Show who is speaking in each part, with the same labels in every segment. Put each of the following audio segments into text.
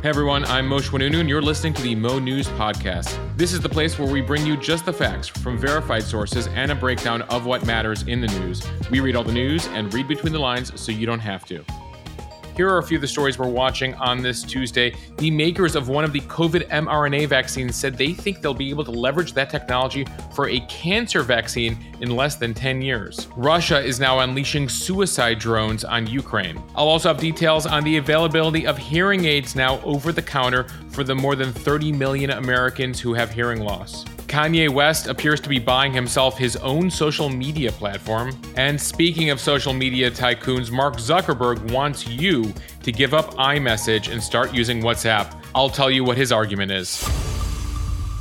Speaker 1: Hey everyone, I'm Mosheh Oinounou, and you're listening to the Mo News Podcast. This is the place where we bring you just the facts from verified sources and a breakdown of what matters in the news. We read all the news and read between the lines so you don't have to. Here are a few of the stories we're watching on this Tuesday. The makers of one of the COVID mRNA vaccines said they think they'll be able to leverage that technology for a cancer vaccine in less than 10 years. Russia is now unleashing suicide drones on Ukraine. I'll also have details on the availability of hearing aids now over the counter for the more than 30 million Americans who have hearing loss. Kanye West appears to be buying himself his own social media platform. And speaking of social media tycoons, Mark Zuckerberg wants you to give up iMessage and start using WhatsApp. I'll tell you what his argument is.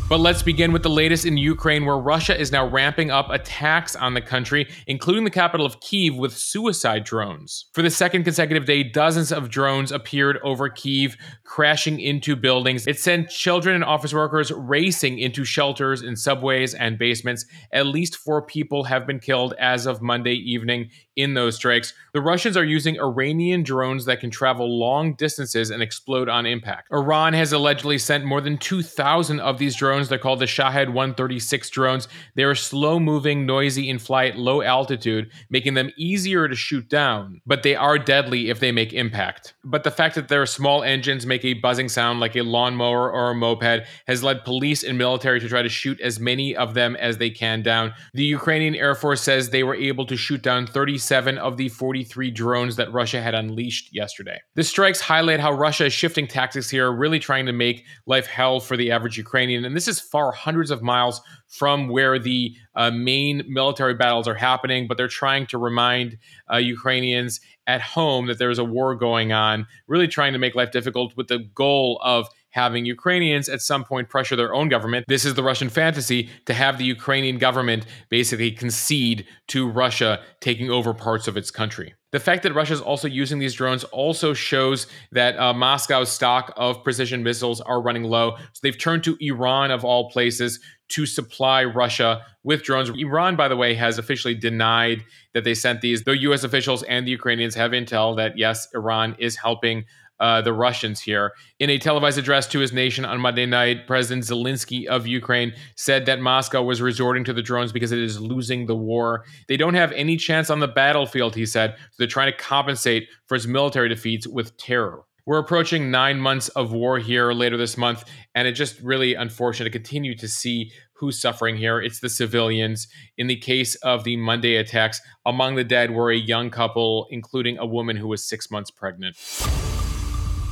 Speaker 1: But let's begin with the latest in Ukraine, where Russia is now ramping up attacks on the country, including the capital of Kiev, with suicide drones. For the second consecutive day, dozens of drones appeared over Kiev, crashing into buildings. It sent children and office workers racing into shelters in subways and basements. At least four people have been killed as of Monday evening in those strikes. The Russians are using Iranian drones that can travel long distances and explode on impact. Iran has allegedly sent more than 2,000 of these drones drones. They're called the Shahed 136 drones. They are slow moving, noisy in flight, low altitude, making them easier to shoot down, but they are deadly if they make impact. But the fact that their small engines make a buzzing sound like a lawnmower or a moped has led police and military to try to shoot as many of them as they can down. The Ukrainian Air Force says they were able to shoot down 37 of the 43 drones that Russia had unleashed yesterday. The strikes highlight how Russia is shifting tactics here, really trying to make life hell for the average Ukrainian. And this is far hundreds of miles from where the uh, main military battles are happening, but they're trying to remind uh, Ukrainians at home that there's a war going on, really trying to make life difficult with the goal of having Ukrainians at some point pressure their own government. This is the Russian fantasy to have the Ukrainian government basically concede to Russia taking over parts of its country. The fact that Russia is also using these drones also shows that uh, Moscow's stock of precision missiles are running low. So they've turned to Iran, of all places, to supply Russia with drones. Iran, by the way, has officially denied that they sent these, though U.S. officials and the Ukrainians have intel that, yes, Iran is helping uh, the Russians here. In a televised address to his nation on Monday night, President Zelensky of Ukraine said that Moscow was resorting to the drones because it is losing the war. They don't have any chance on the battlefield, he said. So they're trying to compensate for its military defeats with terror. We're approaching nine months of war here later this month, and it's just really unfortunate to continue to see who's suffering here. It's the civilians. In the case of the Monday attacks, among the dead were a young couple, including a woman who was six months pregnant.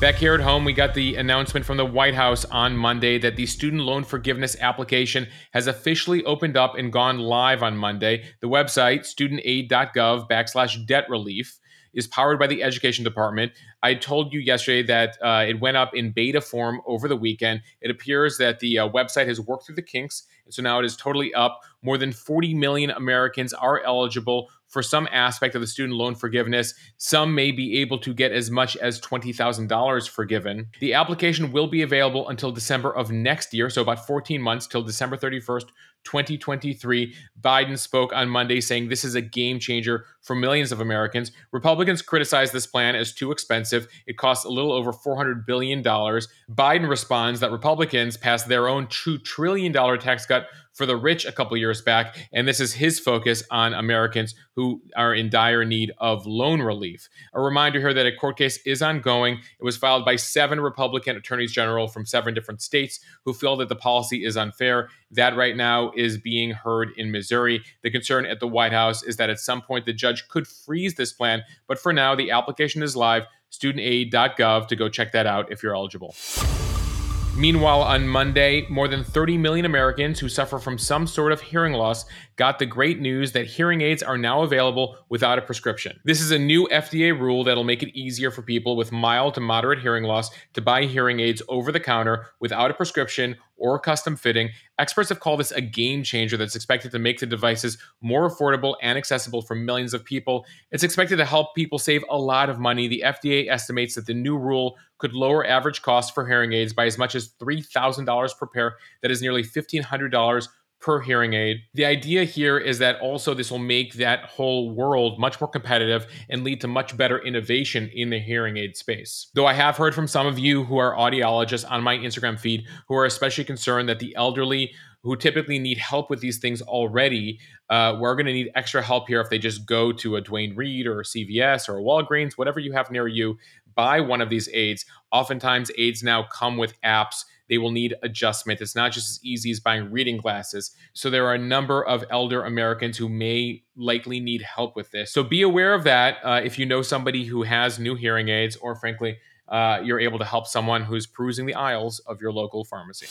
Speaker 1: Back here at home, we got the announcement from the White House on Monday that the student loan forgiveness application has officially opened up and gone live on Monday. The website, studentaid.gov backslash debt relief, is powered by the Education Department. I told you yesterday that uh, it went up in beta form over the weekend. It appears that the uh, website has worked through the kinks, and so now it is totally up. More than 40 million Americans are eligible for some aspect of the student loan forgiveness. Some may be able to get as much as $20,000 forgiven. The application will be available until December of next year, so about 14 months till December 31st, 2023. Biden spoke on Monday saying this is a game changer for millions of Americans. Republicans criticized this plan as too expensive. It costs a little over $400 billion. Biden responds that Republicans passed their own $2 trillion tax cut for the rich a couple years back, and this is his focus on Americans who are in dire need of loan relief. A reminder here that a court case is ongoing. It was filed by seven Republican attorneys general from seven different states who feel that the policy is unfair. That right now is being heard in Missouri. The concern at the White House is that at some point the judge could freeze this plan, but for now the application is live. Studentaid.gov to go check that out if you're eligible. Meanwhile, on Monday, more than 30 million Americans who suffer from some sort of hearing loss got the great news that hearing aids are now available without a prescription. This is a new FDA rule that'll make it easier for people with mild to moderate hearing loss to buy hearing aids over the counter without a prescription or custom fitting. Experts have called this a game changer that's expected to make the devices more affordable and accessible for millions of people. It's expected to help people save a lot of money. The FDA estimates that the new rule could lower average costs for hearing aids by as much as $3,000 per pair. That is nearly $1,500 per hearing aid. The idea here is that also this will make that whole world much more competitive and lead to much better innovation in the hearing aid space. Though I have heard from some of you who are audiologists on my Instagram feed who are especially concerned that the elderly who typically need help with these things already, uh, we're going to need extra help here if they just go to a Duane Reade or a CVS or a Walgreens, whatever you have near you, buy one of these aids. Oftentimes, aids now come with apps. They will need adjustment. It's not just as easy as buying reading glasses. So, there are a number of elder Americans who may likely need help with this. So, be aware of that uh, if you know somebody who has new hearing aids, or frankly, uh, you're able to help someone who's perusing the aisles of your local pharmacy.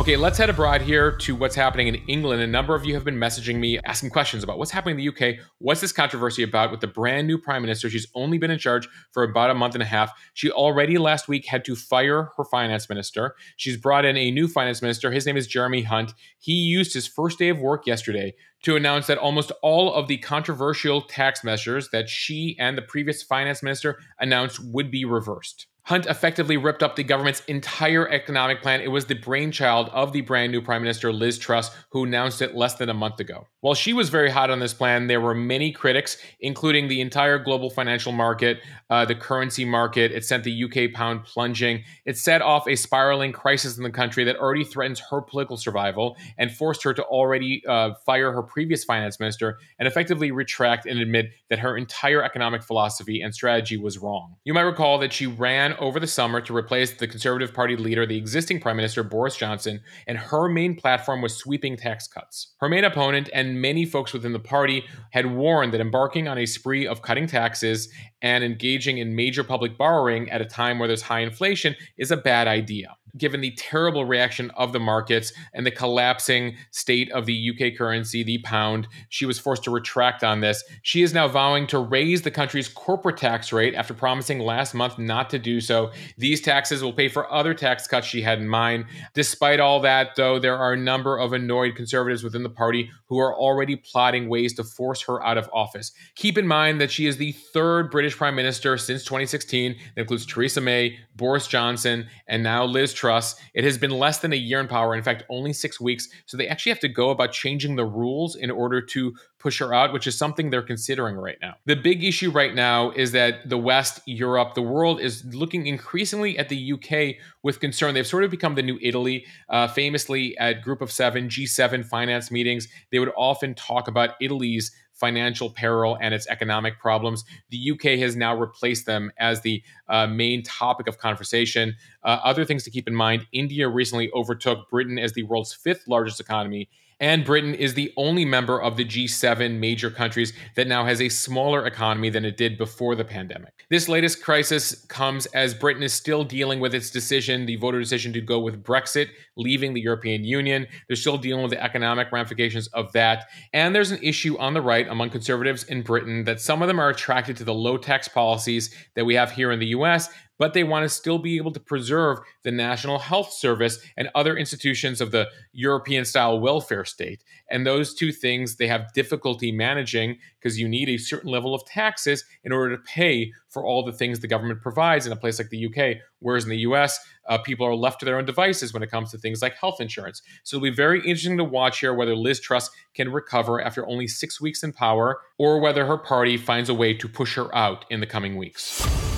Speaker 1: Okay, let's head abroad here to what's happening in England. A number of you have been messaging me asking questions about what's happening in the UK. What's this controversy about with the brand new prime minister? She's only been in charge for about a month and a half. She already last week had to fire her finance minister. She's brought in a new finance minister. His name is Jeremy Hunt. He used his first day of work yesterday to announce that almost all of the controversial tax measures that she and the previous finance minister announced would be reversed. Hunt effectively ripped up the government's entire economic plan. It was the brainchild of the brand new Prime Minister Liz Truss, who announced it less than a month ago. While she was very hot on this plan, there were many critics, including the entire global financial market, uh, the currency market. It sent the UK pound plunging. It set off a spiraling crisis in the country that already threatens her political survival and forced her to already uh, fire her previous finance minister and effectively retract and admit that her entire economic philosophy and strategy was wrong. You might recall that she ran over the summer to replace the Conservative Party leader, the existing Prime Minister Boris Johnson, and her main platform was sweeping tax cuts. Her main opponent and many folks within the party had warned that embarking on a spree of cutting taxes and engaging in major public borrowing at a time where there's high inflation is a bad idea given the terrible reaction of the markets and the collapsing state of the UK currency, the pound. She was forced to retract on this. She is now vowing to raise the country's corporate tax rate after promising last month not to do so. These taxes will pay for other tax cuts she had in mind. Despite all that, though, there are a number of annoyed conservatives within the party who are already plotting ways to force her out of office. Keep in mind that she is the third British prime minister since 2016. That includes Theresa May, Boris Johnson, and now Liz Truss. It has been less than a year in power, in fact, only six weeks. So they actually have to go about changing the rules in order to push her out, which is something they're considering right now. The big issue right now is that the West, Europe, the world is looking increasingly at the UK with concern. They've sort of become the new Italy. Uh, famously, at Group of Seven, G7 finance meetings, they would often talk about Italy's financial peril and its economic problems. The UK has now replaced them as the uh, main topic of conversation. Uh, other things to keep in mind India recently overtook Britain as the world's fifth largest economy and Britain is the only member of the G7 major countries that now has a smaller economy than it did before the pandemic. This latest crisis comes as Britain is still dealing with its decision, the voter decision to go with Brexit, leaving the European Union. They're still dealing with the economic ramifications of that. And there's an issue on the right among conservatives in Britain that some of them are attracted to the low tax policies that we have here in the US, but they want to still be able to preserve the National Health Service and other institutions of the European style welfare state. And those two things they have difficulty managing because you need a certain level of taxes in order to pay for all the things the government provides in a place like the UK. Whereas in the US, uh, people are left to their own devices when it comes to things like health insurance. So it'll be very interesting to watch here whether Liz Truss can recover after only six weeks in power or whether her party finds a way to push her out in the coming weeks.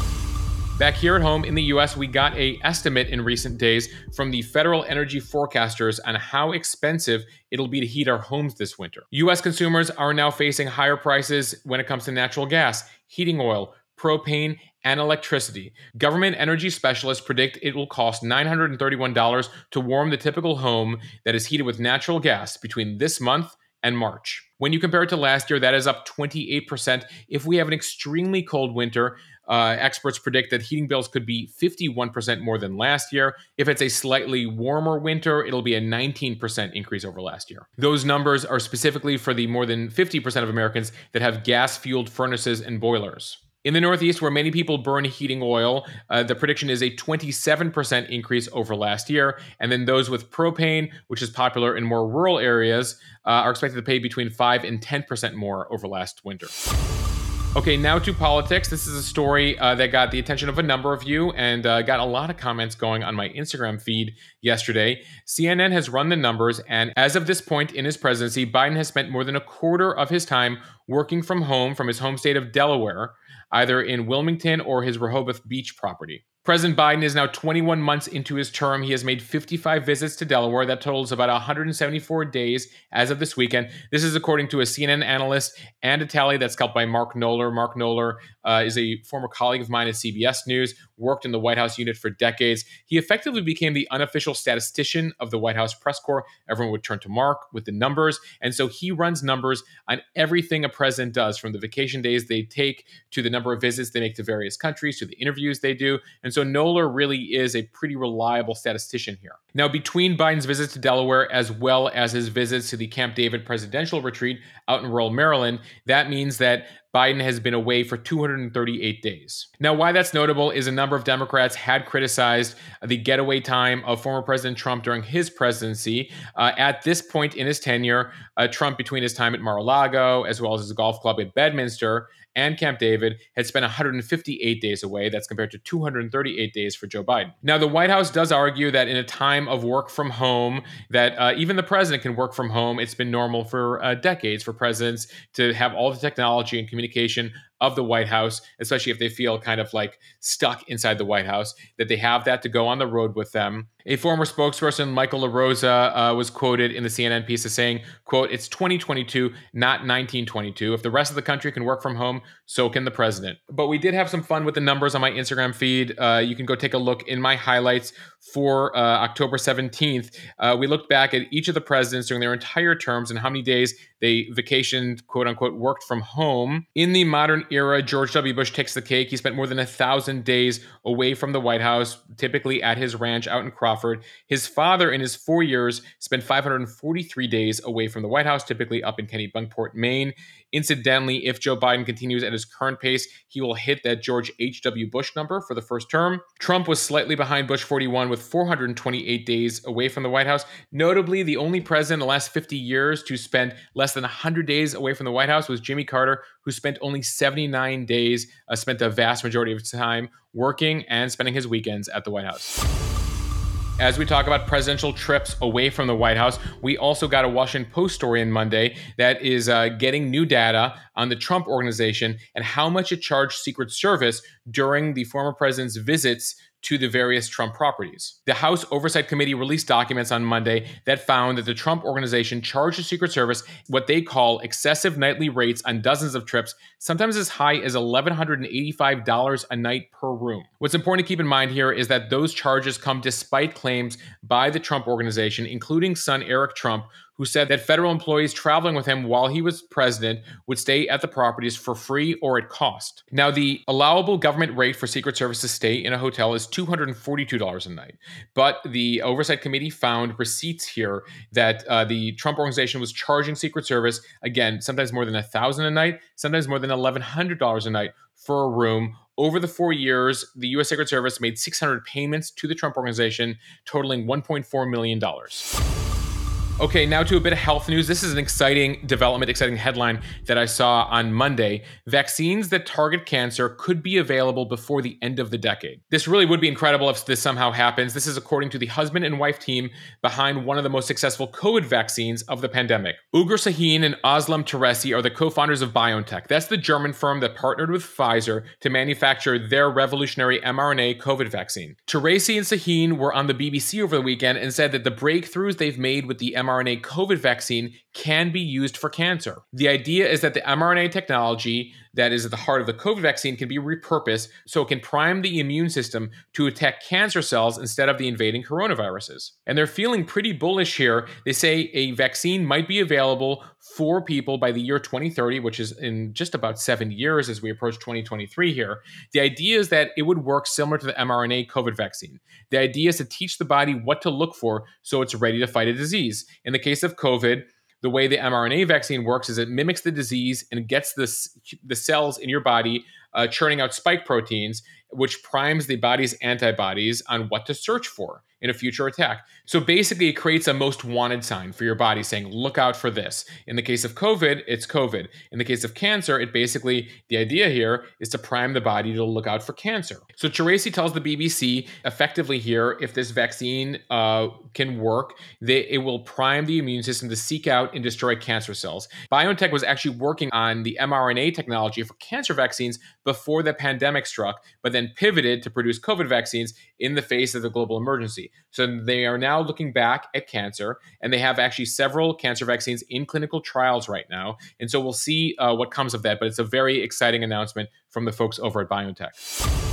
Speaker 1: Back here at home in the US, we got a estimate in recent days from the federal energy forecasters on how expensive it'll be to heat our homes this winter. US consumers are now facing higher prices when it comes to natural gas, heating oil, propane, and electricity. Government energy specialists predict it will cost $931 to warm the typical home that is heated with natural gas between this month and March. When you compare it to last year, that is up 28%. If we have an extremely cold winter, uh, experts predict that heating bills could be 51% more than last year. If it's a slightly warmer winter, it'll be a 19% increase over last year. Those numbers are specifically for the more than 50% of Americans that have gas fueled furnaces and boilers. In the Northeast, where many people burn heating oil, uh, the prediction is a 27% increase over last year. And then those with propane, which is popular in more rural areas, uh, are expected to pay between 5 and 10% more over last winter. Okay, now to politics. This is a story uh, that got the attention of a number of you and uh, got a lot of comments going on my Instagram feed yesterday. CNN has run the numbers, and as of this point in his presidency, Biden has spent more than a quarter of his time working from home from his home state of Delaware, either in Wilmington or his Rehoboth Beach property. President Biden is now 21 months into his term. He has made 55 visits to Delaware. That totals about 174 days as of this weekend. This is according to a CNN analyst and a tally that's scalped by Mark Knoller. Mark Knoller uh, is a former colleague of mine at CBS News, worked in the White House unit for decades. He effectively became the unofficial statistician of the White House press corps. Everyone would turn to Mark with the numbers. And so he runs numbers on everything a president does, from the vacation days they take to the number of visits they make to various countries to the interviews they do. And and so Knoller really is a pretty reliable statistician here. Now, between Biden's visits to Delaware as well as his visits to the Camp David presidential retreat out in rural Maryland, that means that Biden has been away for 238 days. Now, why that's notable is a number of Democrats had criticized the getaway time of former President Trump during his presidency. Uh, at this point in his tenure, uh, Trump, between his time at Mar a Lago as well as his golf club at Bedminster, and Camp David had spent 158 days away. That's compared to 238 days for Joe Biden. Now, the White House does argue that in a time of work from home, that uh, even the president can work from home. It's been normal for uh, decades for presidents to have all the technology and communication of the White House, especially if they feel kind of like stuck inside the White House, that they have that to go on the road with them. A former spokesperson, Michael LaRosa, uh, was quoted in the CNN piece as saying, quote, it's 2022, not 1922. If the rest of the country can work from home, so can the president. But we did have some fun with the numbers on my Instagram feed. Uh, you can go take a look in my highlights for uh, October 17th. Uh, we looked back at each of the presidents during their entire terms and how many days they vacationed, quote unquote, worked from home. In the modern era, George W. Bush takes the cake. He spent more than a thousand days away from the White House, typically at his ranch out in Crawford. His father, in his four years, spent 543 days away from the White House, typically up in Kennebunkport, Maine. Incidentally, if Joe Biden continues at his current pace, he will hit that George H.W. Bush number for the first term. Trump was slightly behind Bush 41 with 428 days away from the White House. Notably, the only president in the last 50 years to spend less than 100 days away from the White House was Jimmy Carter, who spent only 79 days, uh, spent the vast majority of his time working and spending his weekends at the White House. As we talk about presidential trips away from the White House, we also got a Washington Post story on Monday that is uh, getting new data on the Trump organization and how much it charged Secret Service during the former president's visits to the various Trump properties. The House Oversight Committee released documents on Monday that found that the Trump organization charged the Secret Service what they call excessive nightly rates on dozens of trips, sometimes as high as $1,185 a night per room. What's important to keep in mind here is that those charges come despite claims by the Trump organization, including son Eric Trump, who said that federal employees traveling with him while he was president would stay at the properties for free or at cost. Now, the allowable government rate for Secret Service to stay in a hotel is $242 a night. But the Oversight Committee found receipts here that uh, the Trump organization was charging Secret Service, again, sometimes more than a thousand a night, sometimes more than $1,100 a night for a room over the four years, the U.S. Secret Service made 600 payments to the Trump organization, totaling $1.4 million. Okay, now to a bit of health news. This is an exciting development, exciting headline that I saw on Monday. Vaccines that target cancer could be available before the end of the decade. This really would be incredible if this somehow happens. This is according to the husband and wife team behind one of the most successful COVID vaccines of the pandemic. Ugur Sahin and Özlem Türeci are the co founders of BioNTech. That's the German firm that partnered with Pfizer to manufacture their revolutionary mRNA COVID vaccine. Türeci and Sahin were on the BBC over the weekend and said that the breakthroughs they've made with the mRNA mRNA COVID vaccine can be used for cancer. The idea is that the mRNA technology that is at the heart of the COVID vaccine can be repurposed so it can prime the immune system to attack cancer cells instead of the invading coronaviruses. And they're feeling pretty bullish here. They say a vaccine might be available for people by the year 2030, which is in just about seven years as we approach 2023 here. The idea is that it would work similar to the mRNA COVID vaccine. The idea is to teach the body what to look for so it's ready to fight a disease. In the case of COVID, the way the mRNA vaccine works is it mimics the disease and gets the, the cells in your body uh, churning out spike proteins, which primes the body's antibodies on what to search for. In a future attack. So basically, it creates a most wanted sign for your body saying, look out for this. In the case of COVID, it's COVID. In the case of cancer, it basically, the idea here is to prime the body to look out for cancer. So Türeci tells the BBC effectively here if this vaccine uh, can work, they, it will prime the immune system to seek out and destroy cancer cells. BioNTech was actually working on the mRNA technology for cancer vaccines before the pandemic struck, but then pivoted to produce COVID vaccines in the face of the global emergency. So they are now looking back at cancer, and they have actually several cancer vaccines in clinical trials right now. And so we'll see uh, what comes of that, but it's a very exciting announcement from the folks over at BioNTech.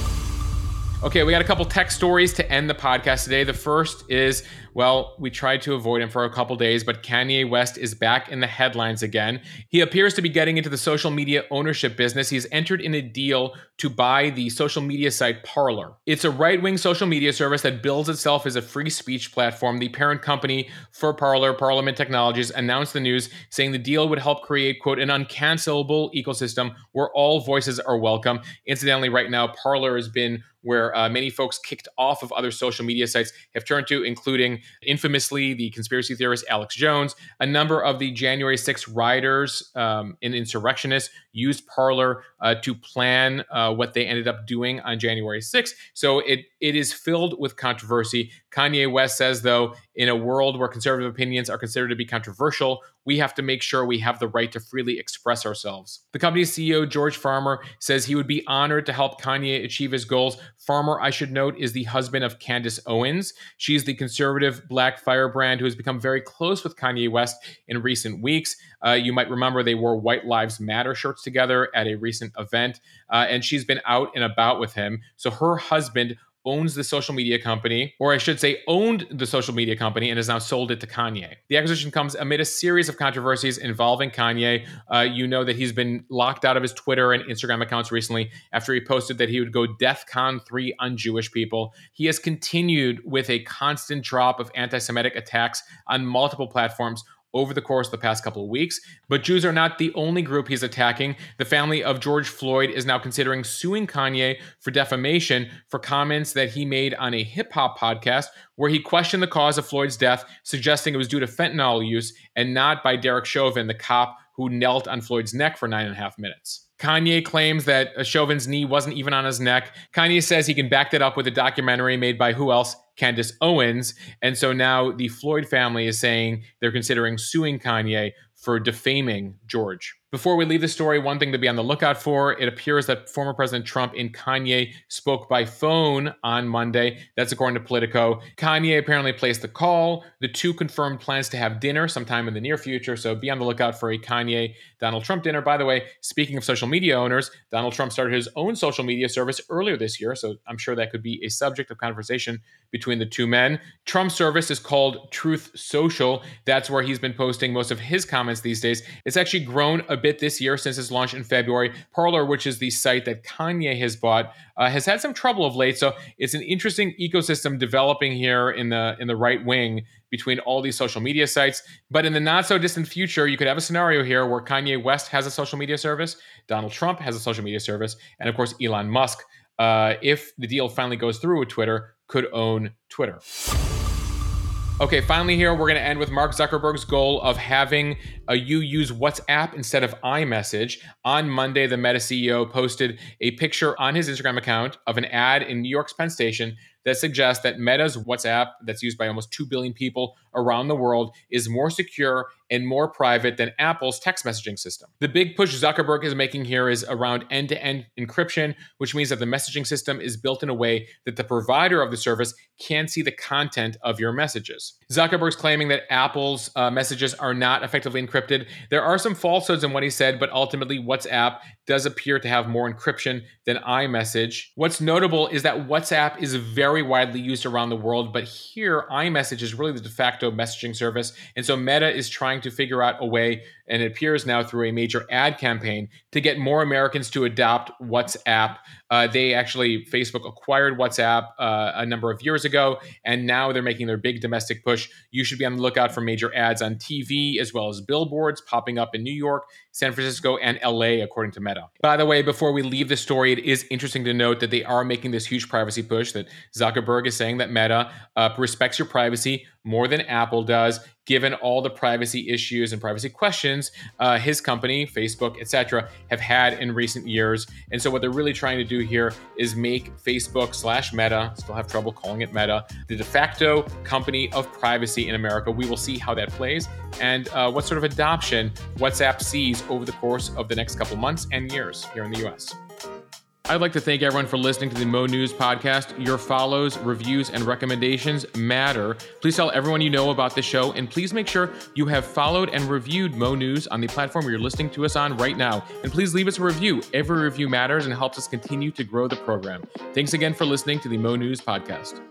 Speaker 1: Okay, we got a couple tech stories to end the podcast today. The first is well, we tried to avoid him for a couple days, but Kanye West is back in the headlines again. He appears to be getting into the social media ownership business. He's entered in a deal to buy the social media site Parler. It's a right wing social media service that bills itself as a free speech platform. The parent company for Parler, Parliament Technologies, announced the news saying the deal would help create, quote, an uncancelable ecosystem where all voices are welcome. Incidentally, right now, Parler has been where uh, many folks kicked off of other social media sites have turned to, including infamously the conspiracy theorist Alex Jones. A number of the January 6 rioters um, and insurrectionists used Parler uh, to plan uh, what they ended up doing on January 6th. So it it is filled with controversy. Kanye West says, though, in a world where conservative opinions are considered to be controversial, we have to make sure we have the right to freely express ourselves. The company's CEO, George Farmer, says he would be honored to help Kanye achieve his goals. Farmer, I should note, is the husband of Candace Owens. She's the conservative black firebrand who has become very close with Kanye West in recent weeks. Uh, you might remember they wore White Lives Matter shirts together at a recent event, uh, and she's been out and about with him. So her husband owns the social media company, or I should say, owned the social media company and has now sold it to Kanye. The acquisition comes amid a series of controversies involving Kanye. Uh, you know that he's been locked out of his Twitter and Instagram accounts recently after he posted that he would go DEF CON 3 on Jewish people. He has continued with a constant drop of anti Semitic attacks on multiple platforms over the course of the past couple of weeks. But Jews are not the only group he's attacking. The family of George Floyd is now considering suing Kanye for defamation for comments that he made on a hip hop podcast where he questioned the cause of Floyd's death, suggesting it was due to fentanyl use and not by Derek Chauvin, the cop who knelt on Floyd's neck for nine and a half minutes. Kanye claims that Chauvin's knee wasn't even on his neck. Kanye says he can back that up with a documentary made by who else? Candace Owens. And so now the Floyd family is saying they're considering suing Kanye for defaming George. Before we leave the story, one thing to be on the lookout for it appears that former President Trump and Kanye spoke by phone on Monday. That's according to Politico. Kanye apparently placed the call. The two confirmed plans to have dinner sometime in the near future. So be on the lookout for a Kanye Donald Trump dinner. By the way, speaking of social media owners, Donald Trump started his own social media service earlier this year. So I'm sure that could be a subject of conversation between the two men. Trump's service is called Truth Social. That's where he's been posting most of his comments these days. It's actually grown a bit this year since its launch in February. Parler, which is the site that Kanye has bought, uh, has had some trouble of late. So it's an interesting ecosystem developing here in the in the right wing between all these social media sites. But in the not so distant future, you could have a scenario here where Kanye West has a social media service, Donald Trump has a social media service, and of course Elon Musk, uh, if the deal finally goes through with Twitter, could own Twitter. Okay, finally, here we're going to end with Mark Zuckerberg's goal of having a, you use WhatsApp instead of iMessage. On Monday, the Meta CEO posted a picture on his Instagram account of an ad in New York's Penn Station that suggests that Meta's WhatsApp, that's used by almost 2 billion people around the world, is more secure and more private than Apple's text messaging system. The big push Zuckerberg is making here is around end to end encryption, which means that the messaging system is built in a way that the provider of the service can see the content of your messages. Zuckerberg's claiming that Apple's uh, messages are not effectively encrypted. There are some falsehoods in what he said, but ultimately, WhatsApp does appear to have more encryption than iMessage. What's notable is that WhatsApp is very widely used around the world, but here iMessage is really the de facto messaging service. And so Meta is trying to figure out a way, and it appears now through a major ad campaign, to get more Americans to adopt WhatsApp Uh, they actually, Facebook acquired WhatsApp uh, a number of years ago, and now they're making their big domestic push. You should be on the lookout for major ads on TV as well as billboards popping up in New York, San Francisco, and LA, according to Meta. By the way, before we leave the story, it is interesting to note that they are making this huge privacy push, that Zuckerberg is saying that Meta uh, respects your privacy more than Apple does, given all the privacy issues and privacy questions uh, his company, Facebook, etc., have had in recent years. And so, what they're really trying to do here is make Facebook slash Meta, still have trouble calling it Meta, the de facto company of privacy in America. We will see how that plays and uh, what sort of adoption WhatsApp sees over the course of the next couple months and years here in the US. I'd like to thank everyone for listening to the Mo News podcast. Your follows, reviews, and recommendations matter. Please tell everyone you know about the show, and please make sure you have followed and reviewed Mo News on the platform you're listening to us on right now. And please leave us a review. Every review matters and helps us continue to grow the program. Thanks again for listening to the Mo News podcast.